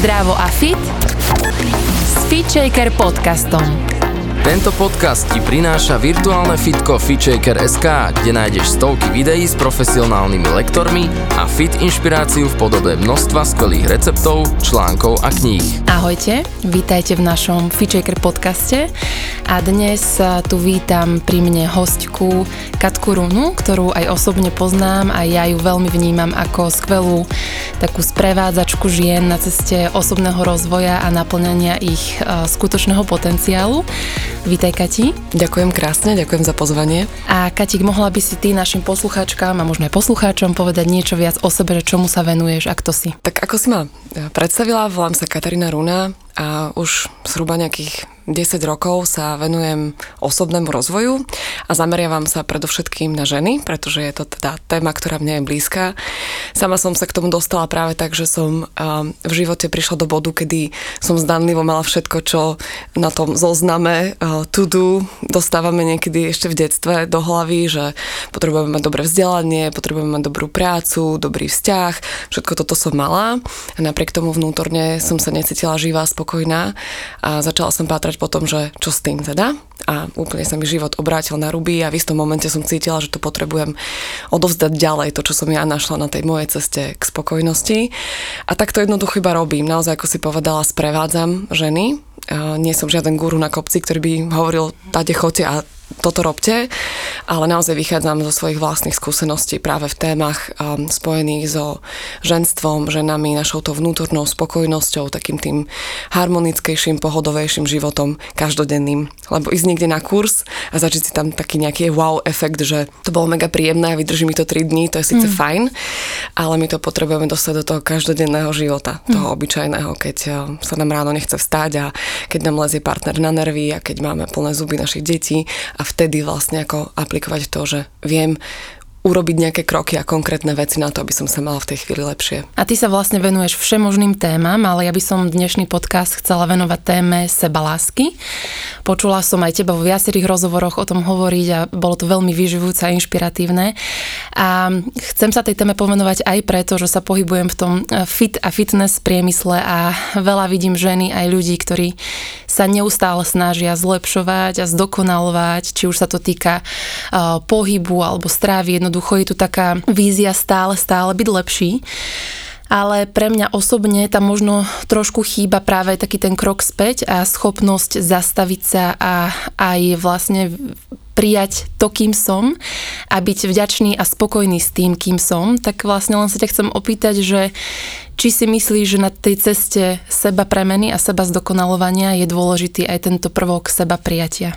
Zdravo a fit s FitShaker podcastom. Tento podcast ti prináša virtuálne fitko FitShaker.sk, kde nájdeš stovky videí s profesionálnymi lektormi a fit inšpiráciu v podobe množstva skvelých receptov, článkov a kníh. Ahojte, vítajte v našom FitShaker podcaste a dnes tu vítam pri mne hostku Katku Runu, ktorú aj osobne poznám a ja ju veľmi vnímam ako skvelú takú sprevádzačku žien na ceste osobného rozvoja a naplňania ich skutočného potenciálu. Vítaj Kati. Ďakujem krásne, ďakujem za pozvanie. A Katik, mohla by si ty našim poslucháčkám a možno aj poslucháčom povedať niečo viac o sebe, čomu sa venuješ a kto si? Tak ako si ma predstavila, volám sa Katarína Runa a už zhruba nejakých 10 rokov sa venujem osobnému rozvoju a zameriavam sa predovšetkým na ženy, pretože je to teda téma, ktorá mne je blízka. Sama som sa k tomu dostala práve tak, že som v živote prišla do bodu, kedy som zdanlivo mala všetko, čo na tom zozname to do dostávame niekedy ešte v detstve do hlavy, že potrebujeme mať dobré vzdelanie, potrebujeme mať dobrú prácu, dobrý vzťah, všetko toto som mala a napriek tomu vnútorne som sa necítila živá, spokojná a začala som pátrať po tom, že čo s tým teda a úplne sa mi život obrátil na ruby a v istom momente som cítila, že to potrebujem odovzdať ďalej, to, čo som ja našla na tej mojej ceste k spokojnosti. A tak to jednoducho iba robím. Naozaj, ako si povedala, sprevádzam ženy. Nie som žiaden guru na kopci, ktorý by hovoril, táte chodte a toto robte, ale naozaj vychádzam zo svojich vlastných skúseností práve v témach um, spojených so ženstvom, ženami, našou to vnútornou spokojnosťou, takým tým harmonickejším, pohodovejším životom každodenným. Lebo ísť niekde na kurz a začať si tam taký nejaký wow efekt, že to bolo mega príjemné a vydrží mi to 3 dní, to je síce mm. fajn, ale my to potrebujeme dostať do toho každodenného života, mm. toho obyčajného, keď uh, sa nám ráno nechce vstať a keď nám lezie partner na nervy a keď máme plné zuby našich detí a vtedy vlastne ako aplikovať to, že viem urobiť nejaké kroky a konkrétne veci na to, aby som sa mala v tej chvíli lepšie. A ty sa vlastne venuješ všemožným témam, ale ja by som dnešný podcast chcela venovať téme sebalásky. Počula som aj teba vo viacerých rozhovoroch o tom hovoriť a bolo to veľmi vyživujúce a inšpiratívne. A chcem sa tej téme povenovať aj preto, že sa pohybujem v tom fit a fitness priemysle a veľa vidím ženy aj ľudí, ktorí sa neustále snažia zlepšovať a zdokonalovať, či už sa to týka uh, pohybu alebo strávy, jednoducho je tu taká vízia stále, stále byť lepší ale pre mňa osobne tam možno trošku chýba práve taký ten krok späť a schopnosť zastaviť sa a aj vlastne prijať to, kým som a byť vďačný a spokojný s tým, kým som, tak vlastne len sa ťa chcem opýtať, že či si myslíš, že na tej ceste seba premeny a seba zdokonalovania je dôležitý aj tento prvok seba prijatia?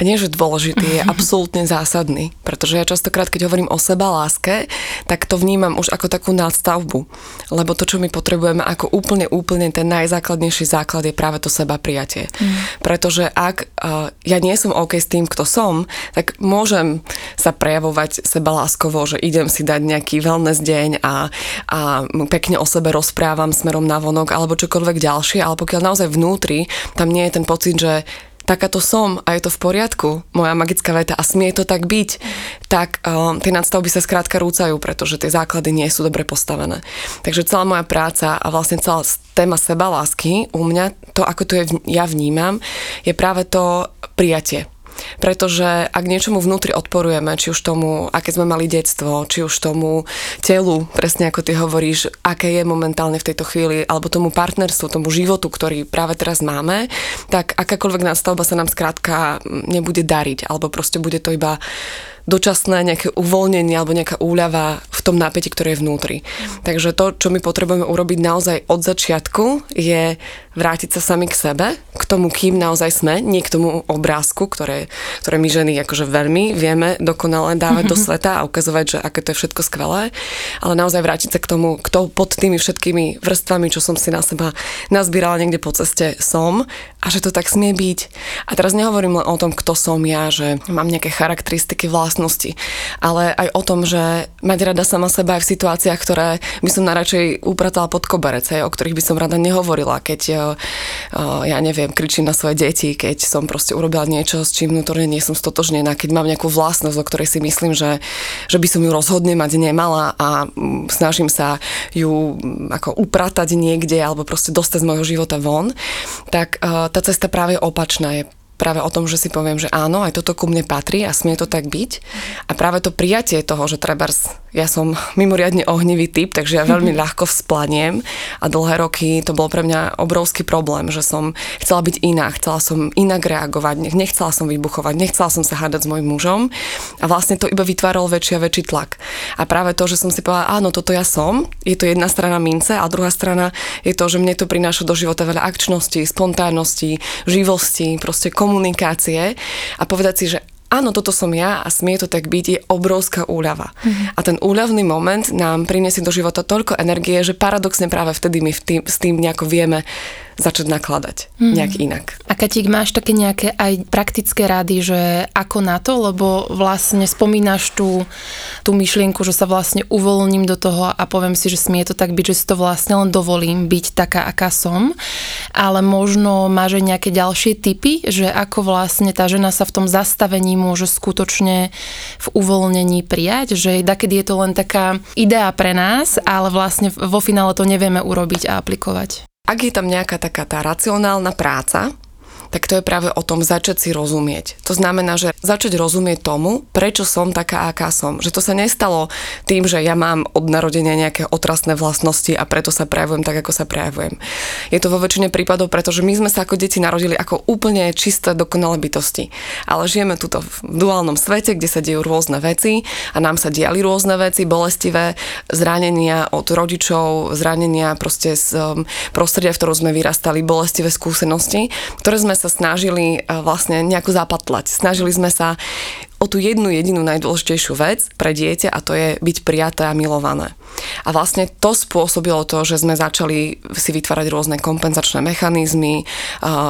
Nie, že dôležitý, je absolútne zásadný, pretože ja častokrát, keď hovorím o seba láske, tak to vnímam už ako takú nadstavbu, lebo to, čo my potrebujeme ako úplne, úplne ten najzákladnejší základ je práve to seba prijatie. Mm. Pretože ak uh, ja nie som OK s tým, kto som, tak môžem sa prejavovať seba láskovo, že idem si dať nejaký wellness deň a, a pekne o sebe rozprávam smerom na vonok alebo čokoľvek ďalšie, ale pokiaľ naozaj vnútri tam nie je ten pocit, že takáto som a je to v poriadku, moja magická veta a smie to tak byť, tak um, tie nadstavby sa skrátka rúcajú, pretože tie základy nie sú dobre postavené. Takže celá moja práca a vlastne celá téma seba lásky u mňa, to ako to je, ja vnímam, je práve to prijatie pretože ak niečomu vnútri odporujeme, či už tomu, aké sme mali detstvo, či už tomu telu, presne ako ty hovoríš, aké je momentálne v tejto chvíli, alebo tomu partnerstvu, tomu životu, ktorý práve teraz máme, tak akákoľvek nástavba sa nám skrátka nebude dariť, alebo proste bude to iba dočasné nejaké uvoľnenie alebo nejaká úľava v tom napätí, ktoré je vnútri. Takže to, čo my potrebujeme urobiť naozaj od začiatku, je vrátiť sa sami k sebe, k tomu, kým naozaj sme, nie k tomu obrázku, ktoré, ktoré my ženy akože veľmi vieme dokonale dávať do sveta a ukazovať, že aké to je všetko skvelé, ale naozaj vrátiť sa k tomu, kto pod tými všetkými vrstvami, čo som si na seba nazbírala niekde po ceste, som a že to tak smie byť. A teraz nehovorím len o tom, kto som ja, že mám nejaké charakteristiky vlastnosti, ale aj o tom, že mať rada sama seba aj v situáciách, ktoré by som najradšej upratala pod koberec, o ktorých by som rada nehovorila, keď uh, ja neviem, kričím na svoje deti, keď som proste urobila niečo, s čím vnútorne nie som stotožnená, keď mám nejakú vlastnosť, o ktorej si myslím, že, že by som ju rozhodne mať nemala a mm, snažím sa ju mm, ako upratať niekde alebo proste dostať z môjho života von, tak uh, tá cesta práve opačná je práve o tom, že si poviem, že áno, aj toto ku mne patrí a smie to tak byť. A práve to prijatie toho, že trebárs, ja som mimoriadne ohnivý typ, takže ja veľmi ľahko vzplaniem a dlhé roky to bol pre mňa obrovský problém, že som chcela byť iná, chcela som inak reagovať, nechcela som vybuchovať, nechcela som sa hádať s mojim mužom a vlastne to iba vytváralo väčší a väčší tlak. A práve to, že som si povedala, áno, toto ja som, je to jedna strana mince a druhá strana je to, že mne to prináša do života veľa akčnosti, spontánnosti, živosti, proste komunikácie komunikácie a povedať si, že áno, toto som ja a smie to tak byť, je obrovská úľava. Mm-hmm. A ten úľavný moment nám priniesie do života toľko energie, že paradoxne práve vtedy my v tým, s tým nejako vieme začať nakladať mm. nejak inak. A Katík, máš také nejaké aj praktické rady, že ako na to, lebo vlastne spomínaš tú, tú myšlienku, že sa vlastne uvoľním do toho a poviem si, že smie to tak byť, že si to vlastne len dovolím byť taká, aká som, ale možno máš aj nejaké ďalšie typy, že ako vlastne tá žena sa v tom zastavení môže skutočne v uvoľnení prijať, že dakedy je to len taká idea pre nás, ale vlastne vo finále to nevieme urobiť a aplikovať. Ak je tam nejaká taká tá racionálna práca, tak to je práve o tom začať si rozumieť. To znamená, že začať rozumieť tomu, prečo som taká, aká som. Že to sa nestalo tým, že ja mám od narodenia nejaké otrasné vlastnosti a preto sa prejavujem tak, ako sa prejavujem. Je to vo väčšine prípadov, pretože my sme sa ako deti narodili ako úplne čisté, dokonalé bytosti. Ale žijeme tuto v duálnom svete, kde sa dejú rôzne veci a nám sa diali rôzne veci, bolestivé, zranenia od rodičov, zranenia proste z um, prostredia, v ktorom sme vyrastali, bolestivé skúsenosti, ktoré sme sa snažili eh, vlastne nejako zapatlať. Snažili sme sa o tú jednu jedinú najdôležitejšiu vec pre dieťa a to je byť prijaté a milované. A vlastne to spôsobilo to, že sme začali si vytvárať rôzne kompenzačné mechanizmy,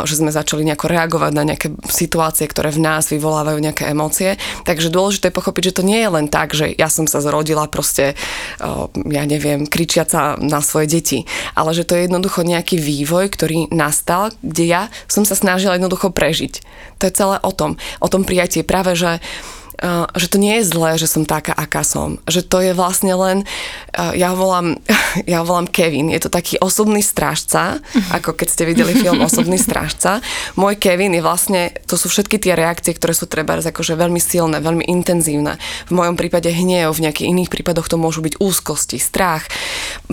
že sme začali nejako reagovať na nejaké situácie, ktoré v nás vyvolávajú nejaké emócie. Takže dôležité je pochopiť, že to nie je len tak, že ja som sa zrodila proste, ja neviem, kričiaca na svoje deti, ale že to je jednoducho nejaký vývoj, ktorý nastal, kde ja som sa snažila jednoducho prežiť. To je celé o tom. O tom prijatie práve, že že to nie je zlé, že som taká, aká som. Že to je vlastne len, ja ho volám, ja ho volám Kevin, je to taký osobný strážca, ako keď ste videli film Osobný strážca. Môj Kevin je vlastne, to sú všetky tie reakcie, ktoré sú treba akože veľmi silné, veľmi intenzívne. V mojom prípade hnev, v nejakých iných prípadoch to môžu byť úzkosti, strach,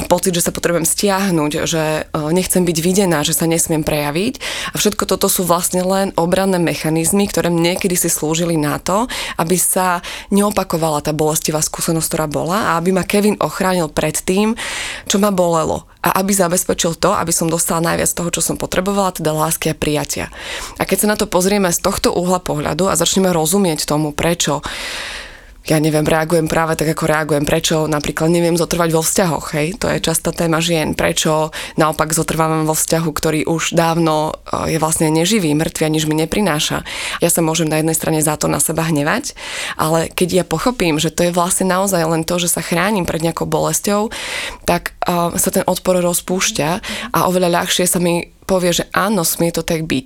pocit, že sa potrebujem stiahnuť, že e, nechcem byť videná, že sa nesmiem prejaviť. A všetko toto sú vlastne len obranné mechanizmy, ktoré niekedy si slúžili na to, aby sa neopakovala tá bolestivá skúsenosť, ktorá bola a aby ma Kevin ochránil pred tým, čo ma bolelo a aby zabezpečil to, aby som dostala najviac toho, čo som potrebovala, teda lásky a prijatia. A keď sa na to pozrieme z tohto uhla pohľadu a začneme rozumieť tomu, prečo ja neviem, reagujem práve tak, ako reagujem. Prečo napríklad neviem zotrvať vo vzťahoch, hej? To je častá téma žien. Prečo naopak zotrvávam vo vzťahu, ktorý už dávno e, je vlastne neživý, mŕtvy a nič mi neprináša. Ja sa môžem na jednej strane za to na seba hnevať, ale keď ja pochopím, že to je vlastne naozaj len to, že sa chránim pred nejakou bolesťou, tak uh, sa ten odpor rozpúšťa a oveľa ľahšie sa mi povie, že áno, smie to tak byť.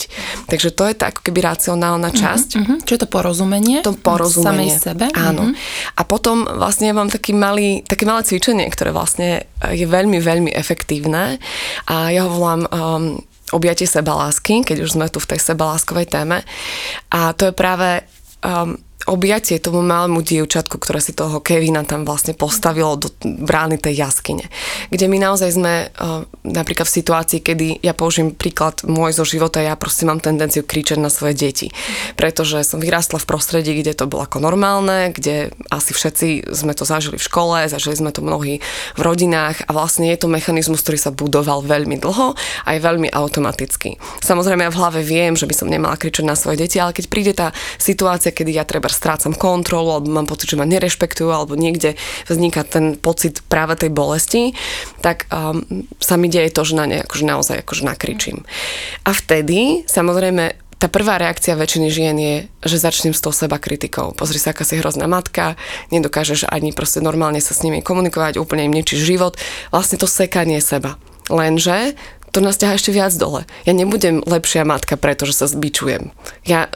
Takže to je tak keby racionálna mhm, časť. Uh-huh. Čo je to porozumenie? To porozumenie. Samej sebe. Áno. Uh-huh. A potom vlastne ja mám taký malý, také malé cvičenie, ktoré vlastne je veľmi, veľmi efektívne a ja ho volám um, objatie sebalásky, keď už sme tu v tej sebaláskovej téme. A to je práve um, objatie tomu malému dievčatku, ktoré si toho Kevina tam vlastne postavilo do brány tej jaskyne. Kde my naozaj sme uh, napríklad v situácii, kedy ja použijem príklad môj zo života, ja proste mám tendenciu kričať na svoje deti. Pretože som vyrástla v prostredí, kde to bolo ako normálne, kde asi všetci sme to zažili v škole, zažili sme to mnohí v rodinách a vlastne je to mechanizmus, ktorý sa budoval veľmi dlho a je veľmi automatický. Samozrejme ja v hlave viem, že by som nemala kričať na svoje deti, ale keď príde tá situácia, kedy ja treba strácam kontrolu, alebo mám pocit, že ma nerešpektujú, alebo niekde vzniká ten pocit práve tej bolesti, tak um, sa mi deje to, že na ne akože naozaj akože nakričím. A vtedy, samozrejme, tá prvá reakcia väčšiny žien je, že začnem s tou seba kritikou. Pozri sa, aká si hrozná matka, nedokážeš ani proste normálne sa s nimi komunikovať, úplne im ničí život. Vlastne to sekanie seba. Lenže to nás ťaha ešte viac dole. Ja nebudem lepšia matka, pretože sa zbičujem. Ja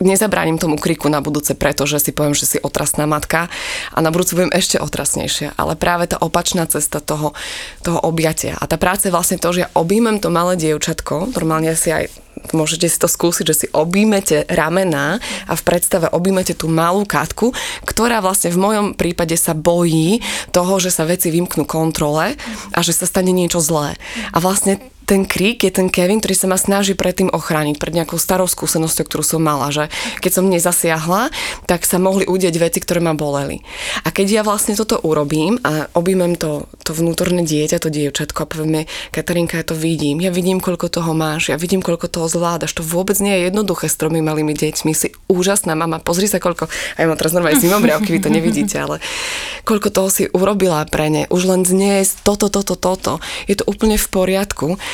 nezabránim tomu kriku na budúce, pretože si poviem, že si otrasná matka a na budúce budem ešte otrasnejšia. Ale práve tá opačná cesta toho, toho objatia. A tá práca je vlastne to, že ja objímem to malé dievčatko, normálne si aj môžete si to skúsiť, že si objímete ramená a v predstave objímete tú malú katku, ktorá vlastne v mojom prípade sa bojí toho, že sa veci vymknú kontrole a že sa stane niečo zlé. A vlastne ten krík je ten Kevin, ktorý sa ma snaží predtým ochrániť, pred nejakou starou skúsenosťou, ktorú som mala, že keď som nezasiahla, tak sa mohli udieť veci, ktoré ma boleli. A keď ja vlastne toto urobím a objmem to, to vnútorné dieťa, to dievčatko a poviem mi, Katarinka, ja to vidím, ja vidím, koľko toho máš, ja vidím, koľko toho zvládaš, to vôbec nie je jednoduché s tromi malými deťmi, si úžasná mama, pozri sa, koľko, aj mám teraz normálne zimobriavky, vy to nevidíte, ale koľko toho si urobila pre ne, už len zniesť toto, toto, toto, je to úplne v poriadku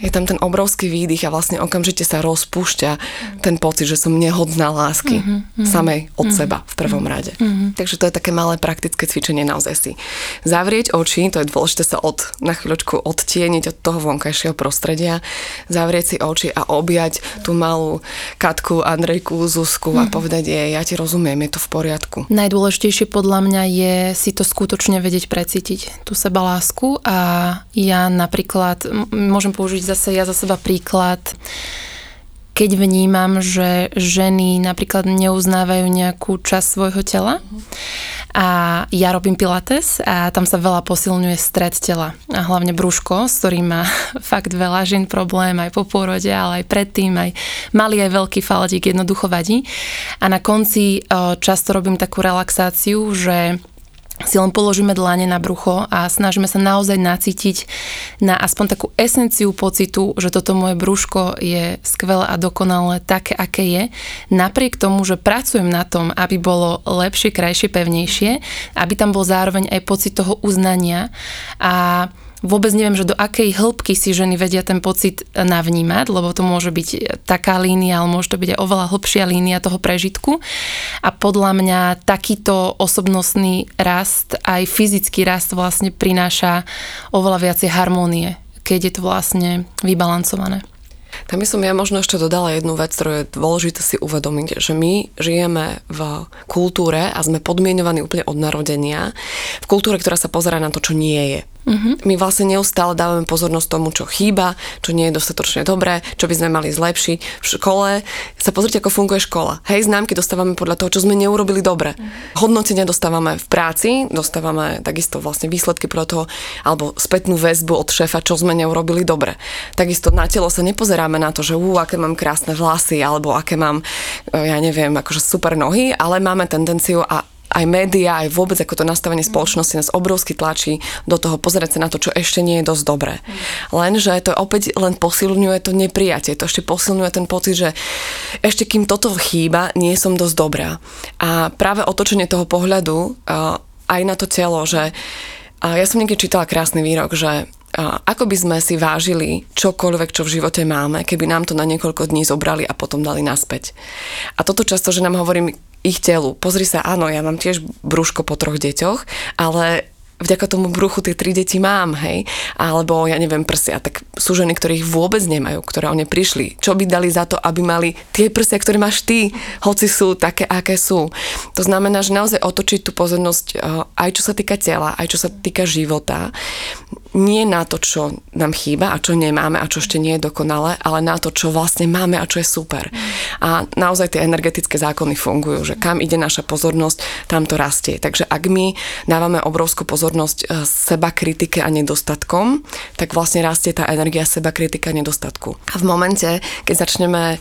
je tam ten obrovský výdych a vlastne okamžite sa rozpúšťa ten pocit, že som nehodná lásky mm-hmm, samej od mm-hmm, seba v prvom mm-hmm, rade. Mm-hmm. Takže to je také malé praktické cvičenie naozaj si. Zavrieť oči, to je dôležité sa od, na chvíľočku odtieniť od toho vonkajšieho prostredia, zavrieť si oči a objať tú malú Katku, Andrejku, Zuzku mm-hmm. a povedať jej, ja ti rozumiem, je to v poriadku. Najdôležitejšie podľa mňa je si to skutočne vedieť precítiť, tú seba lásku a ja napríklad môžem použiť zase ja za seba príklad, keď vnímam, že ženy napríklad neuznávajú nejakú časť svojho tela a ja robím pilates a tam sa veľa posilňuje stred tela a hlavne brúško, s ktorým má fakt veľa žien problém aj po pôrode, ale aj predtým, aj malý aj veľký faldík jednoducho vadí. A na konci často robím takú relaxáciu, že si len položíme dlane na brucho a snažíme sa naozaj nacítiť na aspoň takú esenciu pocitu, že toto moje brúško je skvelé a dokonalé také, aké je. Napriek tomu, že pracujem na tom, aby bolo lepšie, krajšie, pevnejšie, aby tam bol zároveň aj pocit toho uznania a vôbec neviem, že do akej hĺbky si ženy vedia ten pocit navnímať, lebo to môže byť taká línia, ale môže to byť aj oveľa hlbšia línia toho prežitku. A podľa mňa takýto osobnostný rast, aj fyzický rast vlastne prináša oveľa viacej harmónie, keď je to vlastne vybalancované. Tam by som ja možno ešte dodala jednu vec, ktorú je dôležité si uvedomiť, že my žijeme v kultúre a sme podmienovaní úplne od narodenia, v kultúre, ktorá sa pozera na to, čo nie je. My vlastne neustále dávame pozornosť tomu, čo chýba, čo nie je dostatočne dobré, čo by sme mali zlepšiť. V škole sa pozrite, ako funguje škola. Hej, známky dostávame podľa toho, čo sme neurobili dobre. Mm-hmm. Hodnotenia dostávame v práci, dostávame takisto vlastne výsledky podľa toho, alebo spätnú väzbu od šéfa, čo sme neurobili dobre. Takisto na telo sa nepozeráme na to, že ú, aké mám krásne vlasy, alebo aké mám, ja neviem, akože super nohy, ale máme tendenciu a aj média, aj vôbec ako to nastavenie spoločnosti nás obrovsky tlačí do toho pozerať sa na to, čo ešte nie je dosť dobré. Lenže to opäť len posilňuje to neprijatie, to ešte posilňuje ten pocit, že ešte kým toto chýba, nie som dosť dobrá. A práve otočenie toho pohľadu aj na to telo, že ja som niekde čítala krásny výrok, že ako by sme si vážili čokoľvek, čo v živote máme, keby nám to na niekoľko dní zobrali a potom dali naspäť. A toto často, že nám hovorím ich telu. Pozri sa, áno, ja mám tiež brúško po troch deťoch, ale vďaka tomu bruchu tie tri deti mám, hej, alebo ja neviem prsia, tak sú ženy, ktoré ich vôbec nemajú, ktoré o ne prišli. Čo by dali za to, aby mali tie prsia, ktoré máš ty, hoci sú také, aké sú. To znamená, že naozaj otočiť tú pozornosť eh, aj čo sa týka tela, aj čo sa týka života nie na to, čo nám chýba a čo nemáme a čo ešte nie je dokonalé, ale na to, čo vlastne máme a čo je super. A naozaj tie energetické zákony fungujú, že kam ide naša pozornosť, tam to rastie. Takže ak my dávame obrovskú pozornosť e, seba kritike a nedostatkom, tak vlastne rastie tá energia seba kritika a nedostatku. A v momente, keď začneme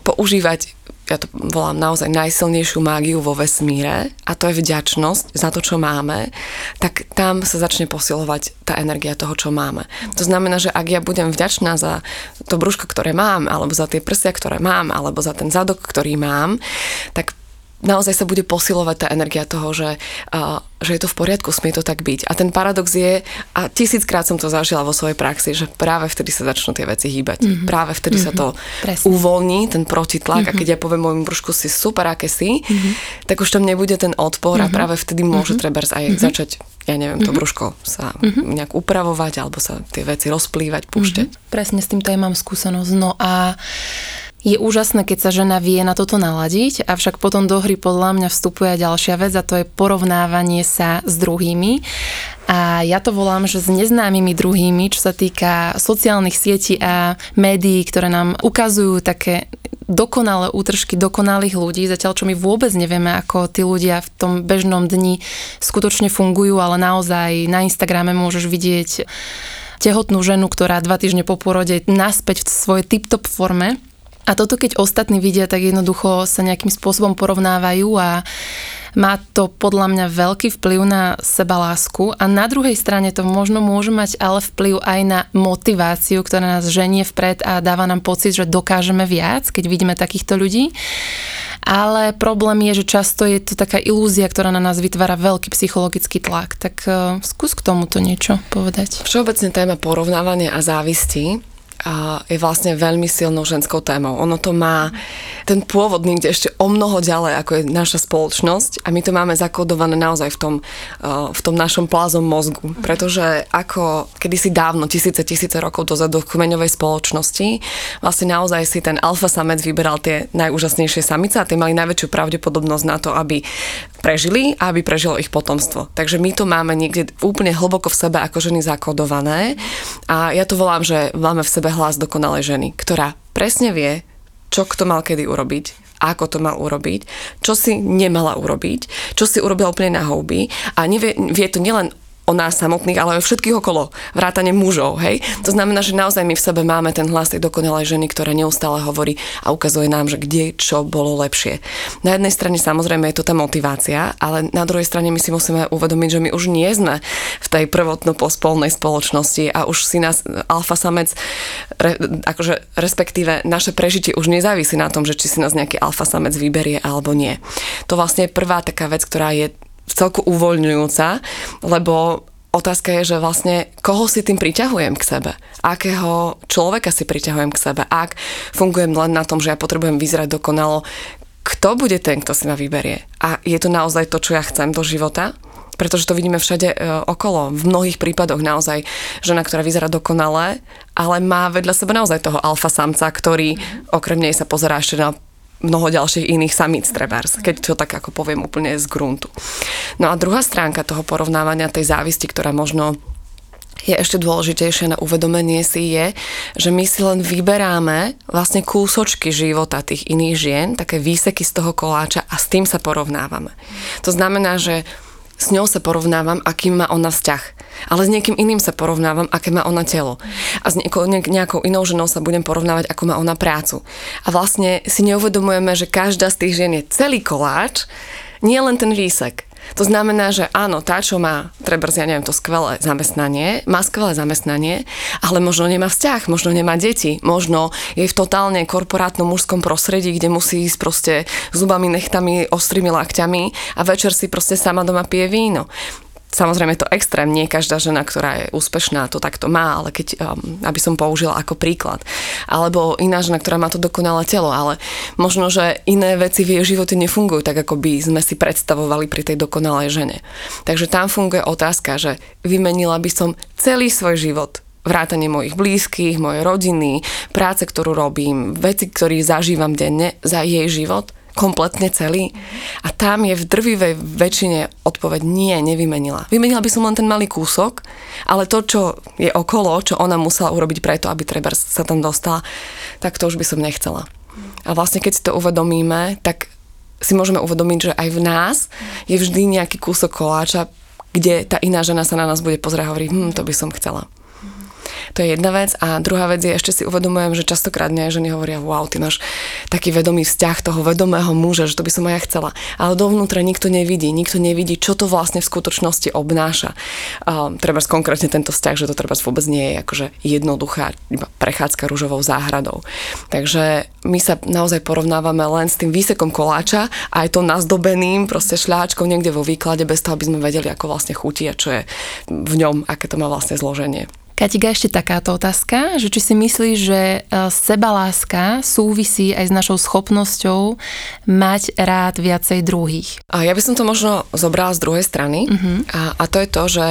používať ja to volám naozaj najsilnejšiu mágiu vo vesmíre a to je vďačnosť za to, čo máme, tak tam sa začne posilovať tá energia toho, čo máme. To znamená, že ak ja budem vďačná za to brúško, ktoré mám, alebo za tie prsia, ktoré mám, alebo za ten zadok, ktorý mám, tak naozaj sa bude posilovať tá energia toho, že, uh, že je to v poriadku, smie to tak byť. A ten paradox je, a tisíckrát som to zažila vo svojej praxi, že práve vtedy sa začnú tie veci hýbať. Mm-hmm. Práve vtedy mm-hmm. sa to Presne. uvoľní, ten protitlak mm-hmm. a keď ja poviem môjmu brúšku si super, aké si, mm-hmm. tak už tam nebude ten odpor mm-hmm. a práve vtedy môže mm-hmm. treba aj mm-hmm. začať ja neviem, to mm-hmm. brúško sa mm-hmm. nejak upravovať alebo sa tie veci rozplývať, púšťať. Mm-hmm. Presne s týmto aj mám skúsenosť. No a je úžasné, keď sa žena vie na toto naladiť, avšak potom do hry podľa mňa vstupuje ďalšia vec a to je porovnávanie sa s druhými. A ja to volám, že s neznámymi druhými, čo sa týka sociálnych sietí a médií, ktoré nám ukazujú také dokonalé útržky dokonalých ľudí, zatiaľ čo my vôbec nevieme, ako tí ľudia v tom bežnom dni skutočne fungujú, ale naozaj na Instagrame môžeš vidieť tehotnú ženu, ktorá dva týždne po pôrode naspäť v svojej tip-top forme a toto, keď ostatní vidia, tak jednoducho sa nejakým spôsobom porovnávajú a má to podľa mňa veľký vplyv na sebalásku a na druhej strane to možno môže mať ale vplyv aj na motiváciu, ktorá nás ženie vpred a dáva nám pocit, že dokážeme viac, keď vidíme takýchto ľudí. Ale problém je, že často je to taká ilúzia, ktorá na nás vytvára veľký psychologický tlak. Tak uh, skús k tomuto niečo povedať. Všeobecne téma porovnávania a závisti je vlastne veľmi silnou ženskou témou. Ono to má ten pôvod niekde ešte o mnoho ďalej, ako je naša spoločnosť a my to máme zakodované naozaj v tom, v tom našom plázom mozgu. Pretože ako kedysi dávno, tisíce, tisíce rokov dozadu v kmeňovej spoločnosti, vlastne naozaj si ten alfa samec vyberal tie najúžasnejšie samice a tie mali najväčšiu pravdepodobnosť na to, aby prežili a aby prežilo ich potomstvo. Takže my to máme niekde úplne hlboko v sebe ako ženy zakodované a ja to volám, že máme v sebe hlas dokonalej ženy, ktorá presne vie, čo kto mal kedy urobiť, ako to mal urobiť, čo si nemala urobiť, čo si urobila úplne na houby a nevie, vie to nielen o nás samotných, ale aj o všetkých okolo, vrátane mužov, hej. To znamená, že naozaj my v sebe máme ten hlas tej dokonalej ženy, ktorá neustále hovorí a ukazuje nám, že kde čo bolo lepšie. Na jednej strane samozrejme je to tá motivácia, ale na druhej strane my si musíme uvedomiť, že my už nie sme v tej prvotno pospolnej spoločnosti a už si nás alfa samec, re, akože respektíve naše prežitie už nezávisí na tom, že či si nás nejaký alfa samec vyberie alebo nie. To vlastne je prvá taká vec, ktorá je celku uvoľňujúca, lebo otázka je, že vlastne koho si tým priťahujem k sebe. Akého človeka si priťahujem k sebe. Ak fungujem len na tom, že ja potrebujem vyzerať dokonalo, kto bude ten, kto si ma vyberie. A je to naozaj to, čo ja chcem do života? pretože to vidíme všade e, okolo. V mnohých prípadoch naozaj žena, ktorá vyzerá dokonale, ale má vedľa seba naozaj toho alfa samca, ktorý okrem nej sa pozerá ešte na mnoho ďalších iných samíc trebárs, keď to tak ako poviem úplne z gruntu. No a druhá stránka toho porovnávania tej závisti, ktorá možno je ešte dôležitejšie na uvedomenie si je, že my si len vyberáme vlastne kúsočky života tých iných žien, také výseky z toho koláča a s tým sa porovnávame. To znamená, že s ňou sa porovnávam, aký má ona vzťah. Ale s niekým iným sa porovnávam, aké má ona telo. A s nejakou, nejakou inou ženou sa budem porovnávať, ako má ona prácu. A vlastne si neuvedomujeme, že každá z tých žien je celý koláč, nie len ten výsek. To znamená, že áno, tá, čo má, treba, ja neviem, to skvelé zamestnanie, má skvelé zamestnanie, ale možno nemá vzťah, možno nemá deti, možno je v totálne korporátnom mužskom prostredí, kde musí ísť proste zubami, nechtami, ostrými lakťami a večer si proste sama doma pije víno. Samozrejme to extrém, nie každá žena, ktorá je úspešná, to takto má, ale keď, um, aby som použila ako príklad. Alebo iná žena, ktorá má to dokonalé telo, ale možno, že iné veci v jej živote nefungujú tak, ako by sme si predstavovali pri tej dokonalej žene. Takže tam funguje otázka, že vymenila by som celý svoj život vrátanie mojich blízkych, mojej rodiny, práce, ktorú robím, veci, ktoré zažívam denne za jej život – kompletne celý? A tam je v drvivej väčšine odpoveď nie, nevymenila. Vymenila by som len ten malý kúsok, ale to, čo je okolo, čo ona musela urobiť preto, aby treba sa tam dostala, tak to už by som nechcela. A vlastne keď si to uvedomíme, tak si môžeme uvedomiť, že aj v nás je vždy nejaký kúsok koláča, kde tá iná žena sa na nás bude pozrieť a hovorí, hm, to by som chcela. To je jedna vec. A druhá vec je, ešte si uvedomujem, že častokrát mňa ženy hovoria, wow, ty máš taký vedomý vzťah toho vedomého muža, že to by som aj ja chcela. Ale dovnútra nikto nevidí, nikto nevidí, čo to vlastne v skutočnosti obnáša. Um, treba konkrétne tento vzťah, že to treba vôbec nie je akože jednoduchá iba prechádzka rúžovou záhradou. Takže my sa naozaj porovnávame len s tým výsekom koláča aj to nazdobeným proste šľáčkom niekde vo výklade bez toho, aby sme vedeli, ako vlastne chutí a čo je v ňom, aké to má vlastne zloženie. Katika, ešte takáto otázka, že či si myslíš, že e, sebaláska súvisí aj s našou schopnosťou mať rád viacej druhých? A ja by som to možno zobrala z druhej strany uh-huh. a, a to je to, že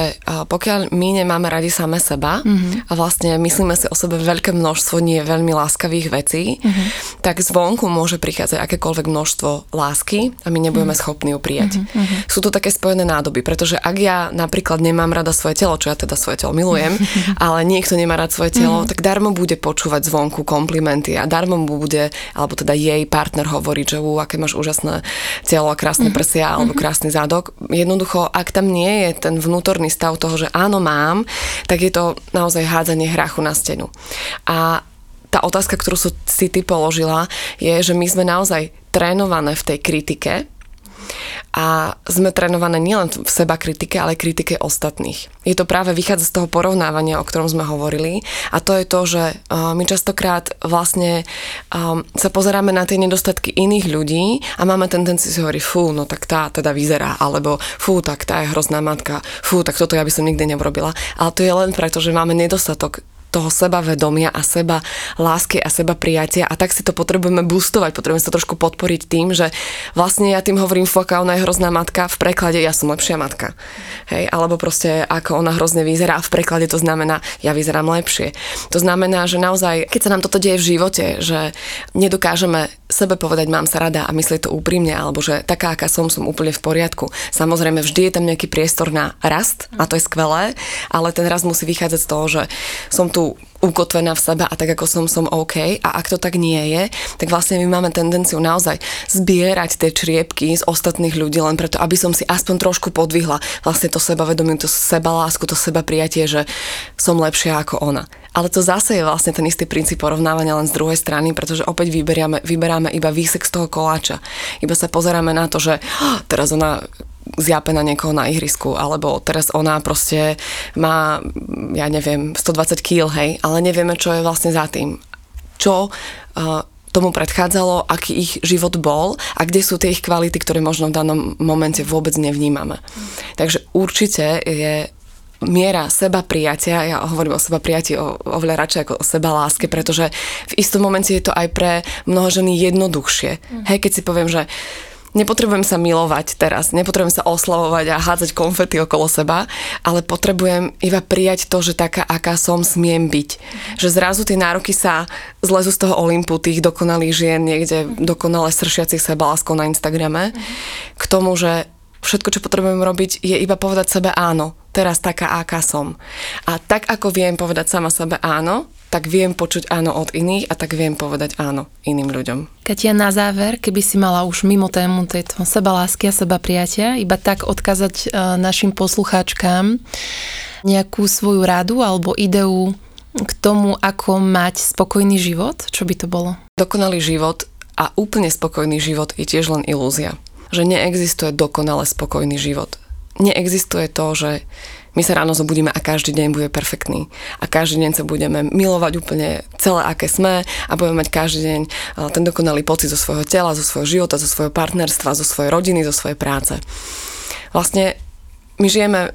pokiaľ my nemáme radi same seba uh-huh. a vlastne myslíme si o sebe veľké množstvo nie veľmi láskavých vecí, uh-huh. tak zvonku môže prichádzať akékoľvek množstvo lásky a my nebudeme uh-huh. schopní ju prijať. Uh-huh. Sú to také spojené nádoby, pretože ak ja napríklad nemám rada svoje telo, čo ja teda svoje telo milujem, ale niekto nemá rád svoje telo, mm. tak darmo bude počúvať zvonku komplimenty a darmo mu bude, alebo teda jej partner hovoriť, že u, aké máš úžasné telo a krásne mm. prsia alebo mm-hmm. krásny zadok. Jednoducho, ak tam nie je ten vnútorný stav toho, že áno mám, tak je to naozaj hádzanie hrachu na stenu. A tá otázka, ktorú si ty položila, je, že my sme naozaj trénované v tej kritike, a sme trénované nielen v seba kritike, ale kritike ostatných. Je to práve vychádza z toho porovnávania, o ktorom sme hovorili a to je to, že my častokrát vlastne sa pozeráme na tie nedostatky iných ľudí a máme tendenciu si hovoriť, fú, no tak tá teda vyzerá, alebo fú, tak tá je hrozná matka, fú, tak toto ja by som nikdy neurobila. Ale to je len preto, že máme nedostatok toho sebavedomia a seba lásky a seba prijatia a tak si to potrebujeme boostovať, potrebujeme sa trošku podporiť tým, že vlastne ja tým hovorím foka, ona je hrozná matka, v preklade ja som lepšia matka. Hej, alebo proste ako ona hrozne vyzerá a v preklade to znamená, ja vyzerám lepšie. To znamená, že naozaj, keď sa nám toto deje v živote, že nedokážeme sebe povedať, mám sa rada a myslieť to úprimne, alebo že taká, aká som, som úplne v poriadku. Samozrejme, vždy je tam nejaký priestor na rast a to je skvelé, ale ten rast musí vychádzať z toho, že som tu tu ukotvená v sebe a tak ako som, som OK. A ak to tak nie je, tak vlastne my máme tendenciu naozaj zbierať tie čriepky z ostatných ľudí len preto, aby som si aspoň trošku podvihla vlastne to sebavedomie, to sebalásku, to seba prijatie, že som lepšia ako ona. Ale to zase je vlastne ten istý princíp porovnávania len z druhej strany, pretože opäť vyberáme, vyberáme iba výsek z toho koláča. Iba sa pozeráme na to, že oh, teraz ona zjape na niekoho na ihrisku, alebo teraz ona proste má, ja neviem, 120 kg, hej, ale nevieme, čo je vlastne za tým. Čo uh, tomu predchádzalo, aký ich život bol a kde sú tie ich kvality, ktoré možno v danom momente vôbec nevnímame. Takže určite je miera seba prijatia, ja hovorím o seba prijatí o, oveľa radšej ako o seba láske, pretože v istom momente je to aj pre mnoho ženy jednoduchšie. Mm. Hej, keď si poviem, že nepotrebujem sa milovať teraz, nepotrebujem sa oslavovať a hádzať konfety okolo seba, ale potrebujem iba prijať to, že taká, aká som, smiem byť. Že zrazu tie nároky sa zlezú z toho Olympu tých dokonalých žien, niekde dokonale sršiacich seba láskou na Instagrame, k tomu, že všetko, čo potrebujem robiť, je iba povedať sebe áno. Teraz taká, aká som. A tak, ako viem povedať sama sebe áno, tak viem počuť áno od iných a tak viem povedať áno iným ľuďom. Katia, na záver, keby si mala už mimo tému tejto seba lásky a seba prijatia, iba tak odkázať e, našim poslucháčkám nejakú svoju radu alebo ideu k tomu, ako mať spokojný život, čo by to bolo? Dokonalý život a úplne spokojný život je tiež len ilúzia. Že neexistuje dokonale spokojný život. Neexistuje to, že my sa ráno zobudíme a každý deň bude perfektný. A každý deň sa budeme milovať úplne celé, aké sme a budeme mať každý deň ten dokonalý pocit zo svojho tela, zo svojho života, zo svojho partnerstva, zo svojej rodiny, zo svojej práce. Vlastne my žijeme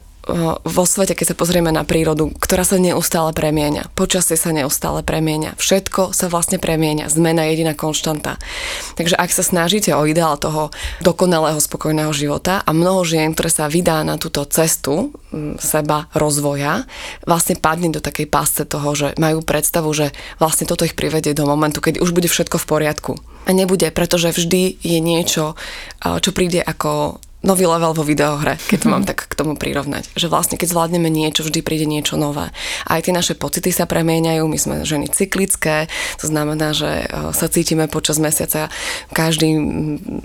vo svete, keď sa pozrieme na prírodu, ktorá sa neustále premieňa. Počasie sa neustále premieňa. Všetko sa vlastne premieňa. Zmena je jediná konštanta. Takže ak sa snažíte o ideál toho dokonalého, spokojného života a mnoho žien, ktoré sa vydá na túto cestu seba rozvoja, vlastne padne do takej pásce toho, že majú predstavu, že vlastne toto ich privedie do momentu, kedy už bude všetko v poriadku. A nebude, pretože vždy je niečo, čo príde ako nový level vo videohre, keď to mám tak k tomu prirovnať. Že vlastne keď zvládneme niečo, vždy príde niečo nové. A aj tie naše pocity sa premieňajú, my sme ženy cyklické, to znamená, že e, sa cítime počas mesiaca každý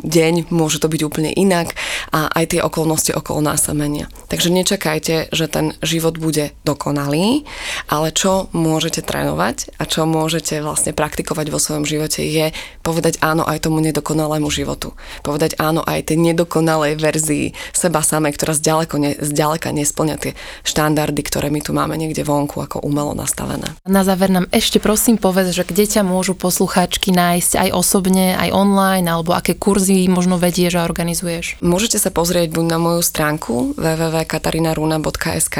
deň, môže to byť úplne inak a aj tie okolnosti okolo nás sa menia. Takže nečakajte, že ten život bude dokonalý, ale čo môžete trénovať a čo môžete vlastne praktikovať vo svojom živote je povedať áno aj tomu nedokonalému životu. Povedať áno aj tej nedokonalej verzii seba samej, ktorá zďaleko ne, zďaleka nesplňa tie štandardy, ktoré my tu máme niekde vonku ako umelo nastavené. Na záver nám ešte prosím povedz, že kde ťa môžu poslucháčky nájsť aj osobne, aj online, alebo aké kurzy možno vedieš a organizuješ? Môžete sa pozrieť buď na moju stránku www.katarinaruna.sk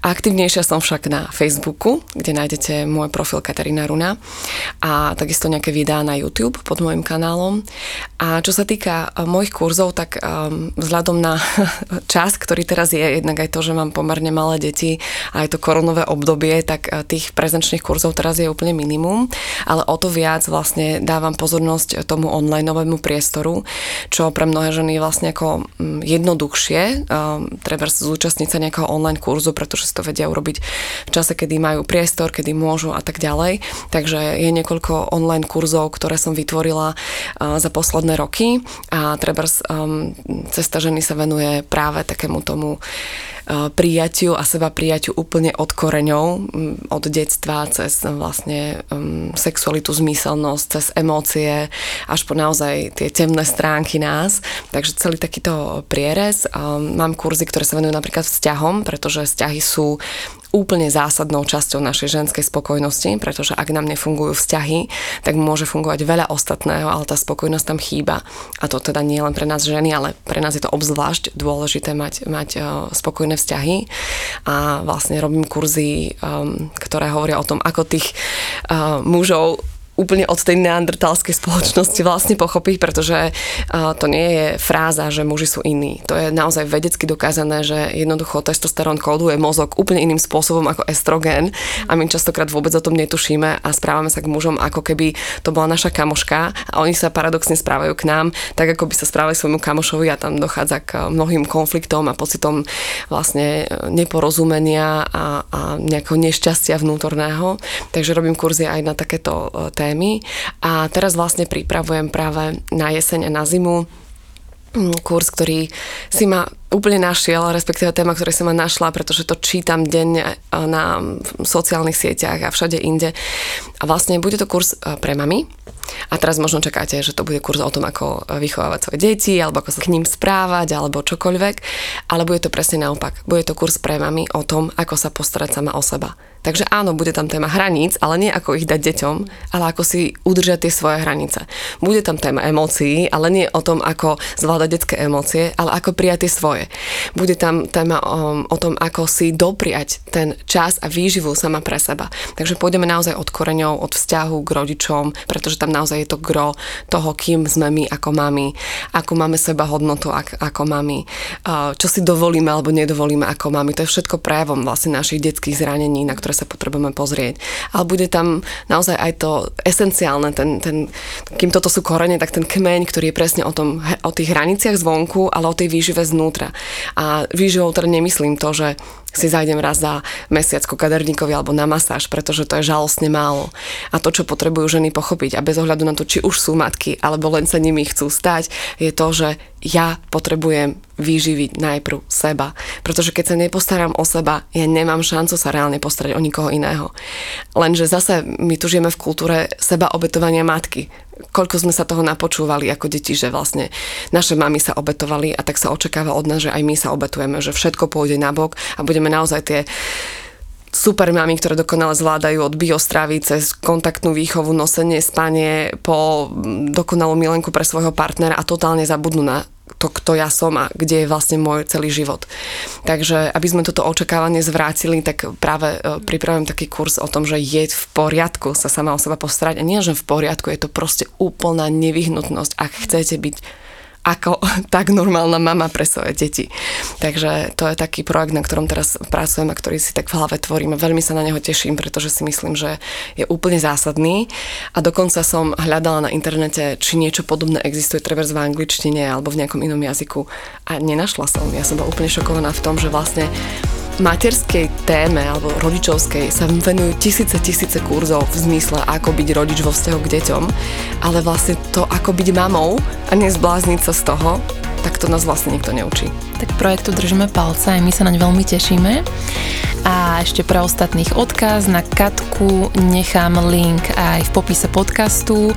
Aktívnejšia som však na Facebooku, kde nájdete môj profil Katarína Runa a takisto nejaké videá na YouTube pod môjim kanálom. A čo sa týka mojich kurzov, tak um, vzhľadom na čas, ktorý teraz je, jednak aj to, že mám pomerne malé deti a aj to koronové obdobie, tak eh, tých prezenčných kurzov teraz je úplne minimum, ale o to viac vlastne dávam pozornosť tomu online novému priestoru, čo pre mnohé ženy je vlastne ako mm, jednoduchšie, ehm, treba zúčastniť sa nejakého online kurzu, pretože si to vedia urobiť v čase, kedy majú priestor, kedy môžu a tak ďalej. Takže je niekoľko online kurzov, ktoré som vytvorila eh, za posledné roky a treba um, cesta ženy sa venuje práve takému tomu e, prijatiu a seba prijatiu úplne od koreňov, od detstva cez vlastne um, sexualitu, zmyselnosť, cez emócie, až po naozaj tie temné stránky nás. Takže celý takýto prierez. Mám kurzy, ktoré sa venujú napríklad vzťahom, pretože vzťahy sú úplne zásadnou časťou našej ženskej spokojnosti, pretože ak nám nefungujú vzťahy, tak môže fungovať veľa ostatného, ale tá spokojnosť tam chýba. A to teda nie len pre nás ženy, ale pre nás je to obzvlášť dôležité mať, mať uh, spokojné vzťahy. A vlastne robím kurzy, um, ktoré hovoria o tom, ako tých uh, mužov úplne od tej neandertalskej spoločnosti vlastne pochopiť, pretože to nie je fráza, že muži sú iní. To je naozaj vedecky dokázané, že jednoducho testosterón kóduje mozog úplne iným spôsobom ako estrogen a my častokrát vôbec o tom netušíme a správame sa k mužom ako keby to bola naša kamoška a oni sa paradoxne správajú k nám, tak ako by sa správali svojmu kamošovi a tam dochádza k mnohým konfliktom a pocitom vlastne neporozumenia a, a nejakého nešťastia vnútorného. Takže robím kurzy aj na takéto témy. A teraz vlastne pripravujem práve na jeseň a na zimu mm, kurz, ktorý si ma úplne našiel, respektíve téma, ktorý som ma našla, pretože to čítam denne na sociálnych sieťach a všade inde. A vlastne bude to kurz e, pre mami. A teraz možno čakáte, že to bude kurz o tom, ako vychovávať svoje deti, alebo ako sa k ním správať, alebo čokoľvek. Ale bude to presne naopak. Bude to kurz pre mami o tom, ako sa postarať sama o seba Takže áno, bude tam téma hraníc, ale nie ako ich dať deťom, ale ako si udržať tie svoje hranice. Bude tam téma emócií, ale nie o tom, ako zvládať detské emócie, ale ako prijať tie svoje. Bude tam téma o, um, o tom, ako si dopriať ten čas a výživu sama pre seba. Takže pôjdeme naozaj od koreňov, od vzťahu k rodičom, pretože tam naozaj je to gro toho, kým sme my ako mami, ako máme seba hodnotu ako, mami, čo si dovolíme alebo nedovolíme ako mami. To je všetko prejavom vlastne našich detských zranení, na ktoré sa potrebujeme pozrieť. Ale bude tam naozaj aj to esenciálne, ten, ten, kým toto sú korene, tak ten kmeň, ktorý je presne o, tom, o tých hraniciach zvonku, ale o tej výžive znútra. A výživou teda nemyslím to, že si zajdem raz za mesiac ku kaderníkovi alebo na masáž, pretože to je žalostne málo. A to, čo potrebujú ženy pochopiť a bez ohľadu na to, či už sú matky alebo len sa nimi chcú stať, je to, že ja potrebujem vyživiť najprv seba. Pretože keď sa nepostaram o seba, ja nemám šancu sa reálne postarať o nikoho iného. Lenže zase my tu žijeme v kultúre seba obetovania matky koľko sme sa toho napočúvali ako deti, že vlastne naše mamy sa obetovali a tak sa očakáva od nás, že aj my sa obetujeme, že všetko pôjde na bok a budeme naozaj tie super mami, ktoré dokonale zvládajú od biostravy cez kontaktnú výchovu, nosenie, spanie po dokonalú milenku pre svojho partnera a totálne zabudnú na to, kto ja som a kde je vlastne môj celý život. Takže aby sme toto očakávanie zvrátili, tak práve e, pripravujem taký kurz o tom, že je v poriadku sa sama o seba postarať. A nie, že v poriadku, je to proste úplná nevyhnutnosť, ak chcete byť ako tak normálna mama pre svoje deti. Takže to je taký projekt, na ktorom teraz pracujem a ktorý si tak v hlave tvorím. Veľmi sa na neho teším, pretože si myslím, že je úplne zásadný. A dokonca som hľadala na internete, či niečo podobné existuje treba v angličtine alebo v nejakom inom jazyku a nenašla som. Ja som bola úplne šokovaná v tom, že vlastne materskej téme alebo rodičovskej sa venujú tisíce, tisíce kurzov v zmysle, ako byť rodič vo vzťahu k deťom, ale vlastne to, ako byť mamou a nezblázniť sa z toho, tak to nás vlastne nikto neučí. Tak projektu držíme palce, aj my sa naň veľmi tešíme. A ešte pre ostatných odkaz na Katku nechám link aj v popise podcastu,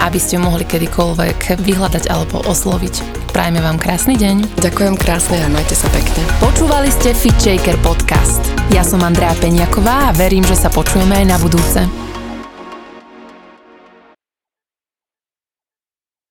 aby ste mohli kedykoľvek vyhľadať alebo osloviť. Prajme vám krásny deň. Ďakujem krásne a majte sa pekne. Počúvali ste Fit Shaker podcast. Ja som Andrea Peňaková a verím, že sa počujeme aj na budúce.